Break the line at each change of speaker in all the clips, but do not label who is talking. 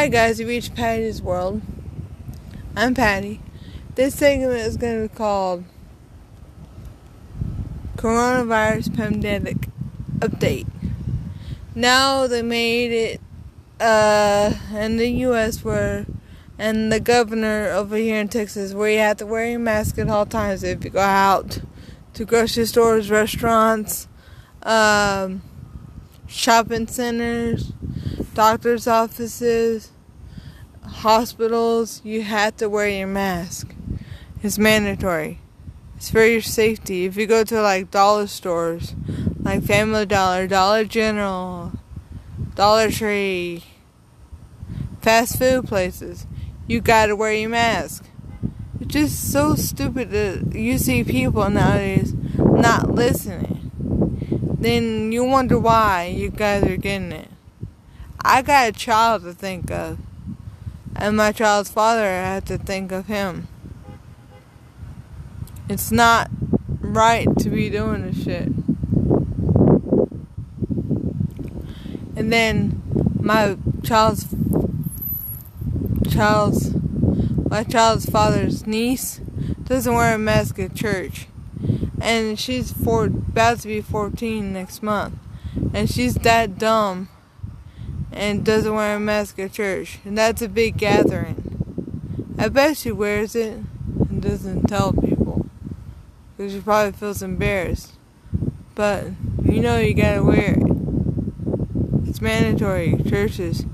Hi guys, you reached Patty's World. I'm Patty. This segment is going to be called Coronavirus Pandemic Update. Now they made it uh, in the U.S. where, and the governor over here in Texas, where you have to wear your mask at all times if you go out to grocery stores, restaurants, um, shopping centers doctor's offices, hospitals, you have to wear your mask. It's mandatory. It's for your safety. If you go to like dollar stores, like Family Dollar, Dollar General, Dollar Tree, fast food places, you gotta wear your mask. It's just so stupid that you see people nowadays not listening. Then you wonder why you guys are getting it. I got a child to think of. And my child's father, I to think of him. It's not right to be doing this shit. And then my child's child's my child's father's niece doesn't wear a mask at church. And she's four, about to be 14 next month. And she's that dumb and doesn't wear a mask at church, and that's a big gathering. I bet she wears it and doesn't tell people, because she probably feels embarrassed. But you know you gotta wear it. It's mandatory. Churches,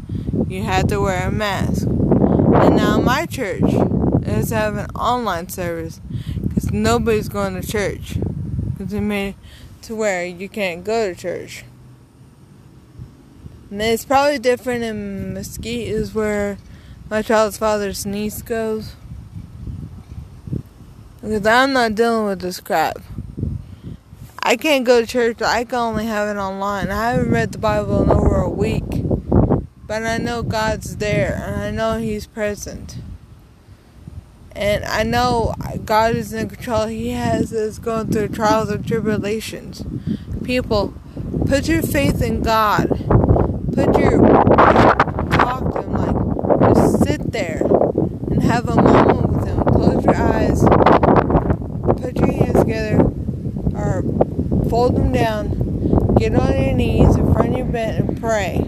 you have to wear a mask. And now my church is having an online service, because nobody's going to church, because they made it to where you can't go to church. And it's probably different in Mesquite, is where my child's father's niece goes. Because I'm not dealing with this crap. I can't go to church, I can only have it online. I haven't read the Bible in over a week. But I know God's there, and I know He's present. And I know God is in control. He has us going through trials and tribulations. People, put your faith in God put your talk to him like just sit there and have a moment with him. Close your eyes, put your hands together, or fold them down. Get on your knees in front of your bed and pray.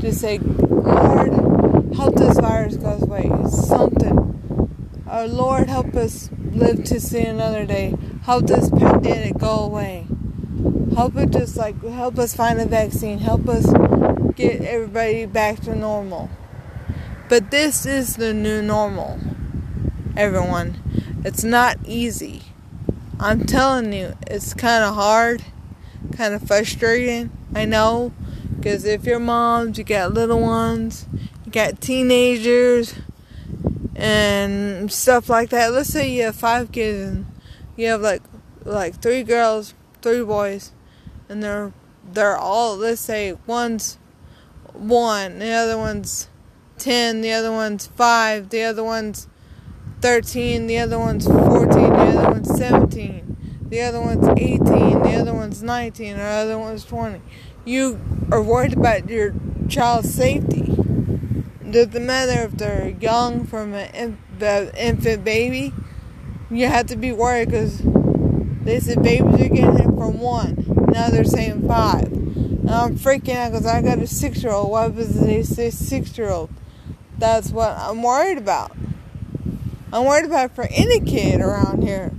Just say, Lord, help this virus go away. Something. our oh, Lord, help us live to see another day. Help this pandemic go away help it just like help us find a vaccine help us get everybody back to normal. But this is the new normal, everyone. It's not easy. I'm telling you, it's kind of hard, kind of frustrating. I know, because if you're moms, you got little ones, you got teenagers, and stuff like that. Let's say you have five kids and you have like like three girls, three boys, and they're they're all let's say one's 1, the other one's 10, the other one's 5, the other one's 13, the other one's 14, the other one's 17, the other one's 18, the other one's 19, or the other one's 20. You are worried about your child's safety. doesn't matter if they're young from an infant baby. You have to be worried because they said babies are getting it from one. Now they're saying five. And I'm freaking out because I got a six year old. Why does it say six year old? That's what I'm worried about. I'm worried about for any kid around here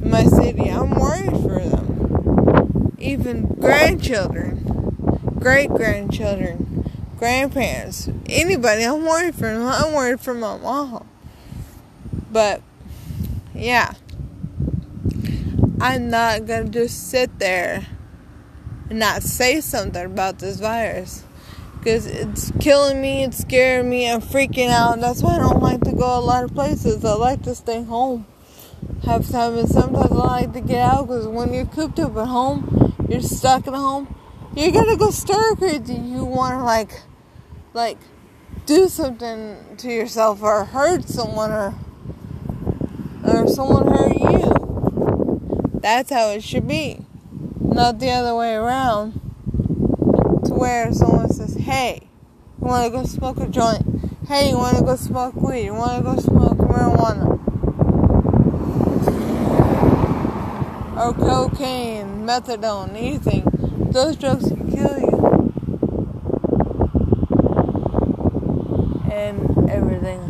in my city. I'm worried for them. Even grandchildren, great grandchildren, grandparents, anybody. I'm worried for them. I'm worried for my mom. But, yeah. I'm not gonna just sit there not say something about this virus. Because it's killing me, it's scaring me, I'm freaking out. That's why I don't like to go a lot of places. I like to stay home. Have time, and sometimes I like to get out because when you're cooped up at home, you're stuck at home, you're gonna go stir crazy. You wanna, like, like, do something to yourself or hurt someone or or someone hurt you. That's how it should be not the other way around to where someone says, hey, you want to go smoke a joint? Hey, you want to go smoke weed? You want to go smoke marijuana? Or cocaine, methadone, anything. Those drugs can kill you. And everything.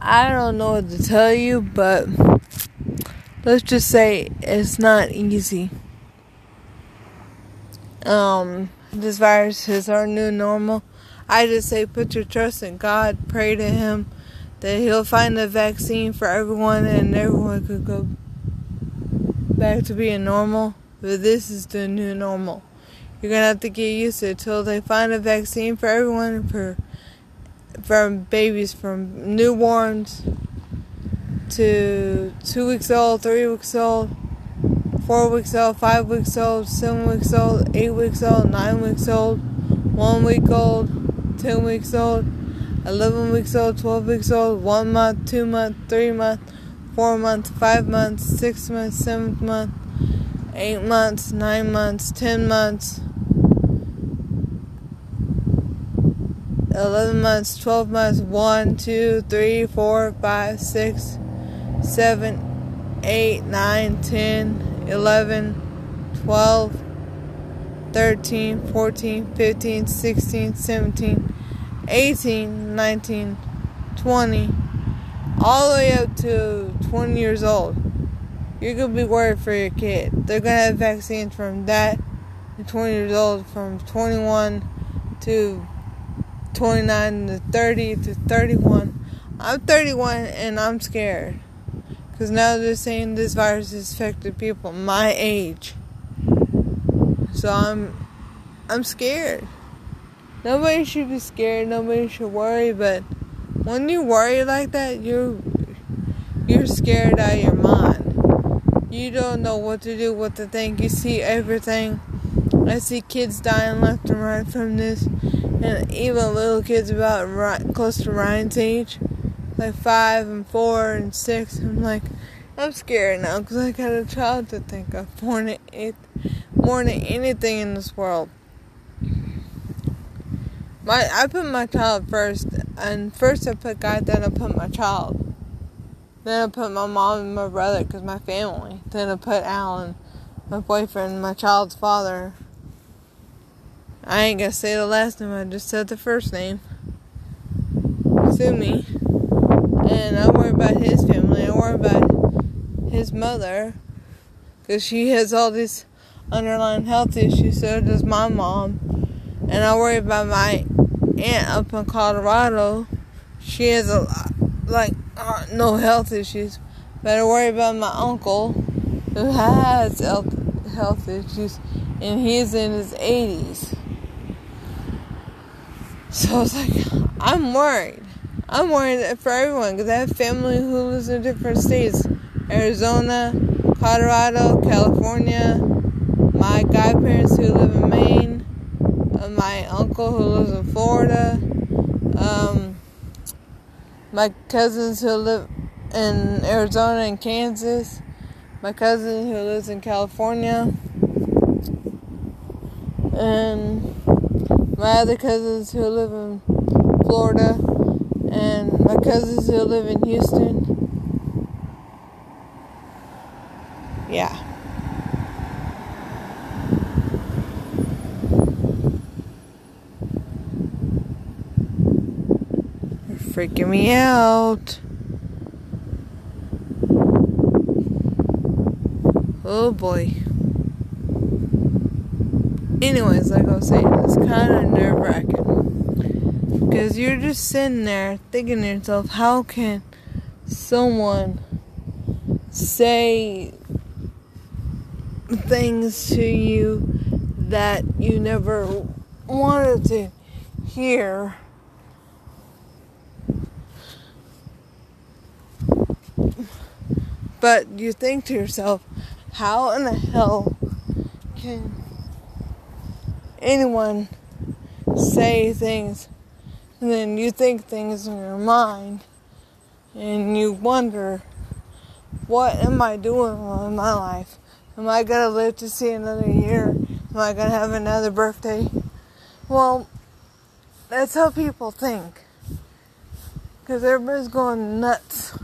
I don't know what to tell you, but let's just say it's not easy. Um, this virus is our new normal. I just say put your trust in God, pray to Him that He'll find a vaccine for everyone and everyone could go back to being normal. But this is the new normal. You're gonna have to get used to it until they find a vaccine for everyone for from babies, from newborns to two weeks old, three weeks old, four weeks old, five weeks old, seven weeks old, eight weeks old, nine weeks old, one week old, ten weeks old, eleven weeks old, twelve weeks old, one month, two month, three month, four month, five months, six months, seventh month, eight months, nine months, ten months. 11 months, 12 months, 1, 2, 3, 4, 5, 6, 7, 8, 9, 10, 11, 12, 13, 14, 15, 16, 17, 18, 19, 20, all the way up to 20 years old. You're going to be worried for your kid. They're going to have vaccines from that to 20 years old, from 21 to 29 to 30 to 31. I'm 31 and I'm scared. Because now they're saying this virus has affected people my age. So I'm I'm scared. Nobody should be scared, nobody should worry, but when you worry like that, you're you're scared out of your mind. You don't know what to do, what to think. You see everything. I see kids dying left and right from this, and even little kids about right, close to Ryan's age like five and four and six. I'm like, I'm scared now because I got a child to think of more than, it, more than anything in this world. My, I put my child first, and first I put God, then I put my child. Then I put my mom and my brother because my family. Then I put Alan, my boyfriend, my child's father. I ain't gonna say the last name, I just said the first name. Sue me and I worry about his family. I worry about his mother because she has all these underlying health issues. So does my mom, and I worry about my aunt up in Colorado. She has a lot, like uh, no health issues, but I worry about my uncle who has health health issues, and he's in his 80s. So I was like, I'm worried. I'm worried for everyone because I have family who lives in different states Arizona, Colorado, California, my godparents who live in Maine, uh, my uncle who lives in Florida, um, my cousins who live in Arizona and Kansas, my cousin who lives in California, and my other cousins who live in Florida and my cousins who live in Houston. Yeah. They're freaking me out. Oh boy. Anyways, like I was saying, it's kind of nerve wracking. Because you're just sitting there thinking to yourself, how can someone say things to you that you never wanted to hear? But you think to yourself, how in the hell can anyone say things and then you think things in your mind and you wonder, what am I doing in my life? Am I gonna live to see another year? Am I gonna have another birthday? Well, that's how people think. Because everybody's going nuts,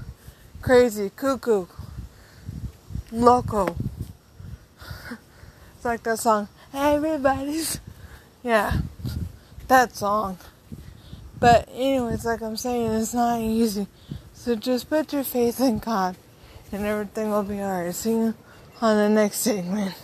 crazy, cuckoo, loco. it's like that song, Everybody's. Yeah, that song. But, anyways, like I'm saying, it's not easy. So just put your faith in God and everything will be alright. See you on the next segment.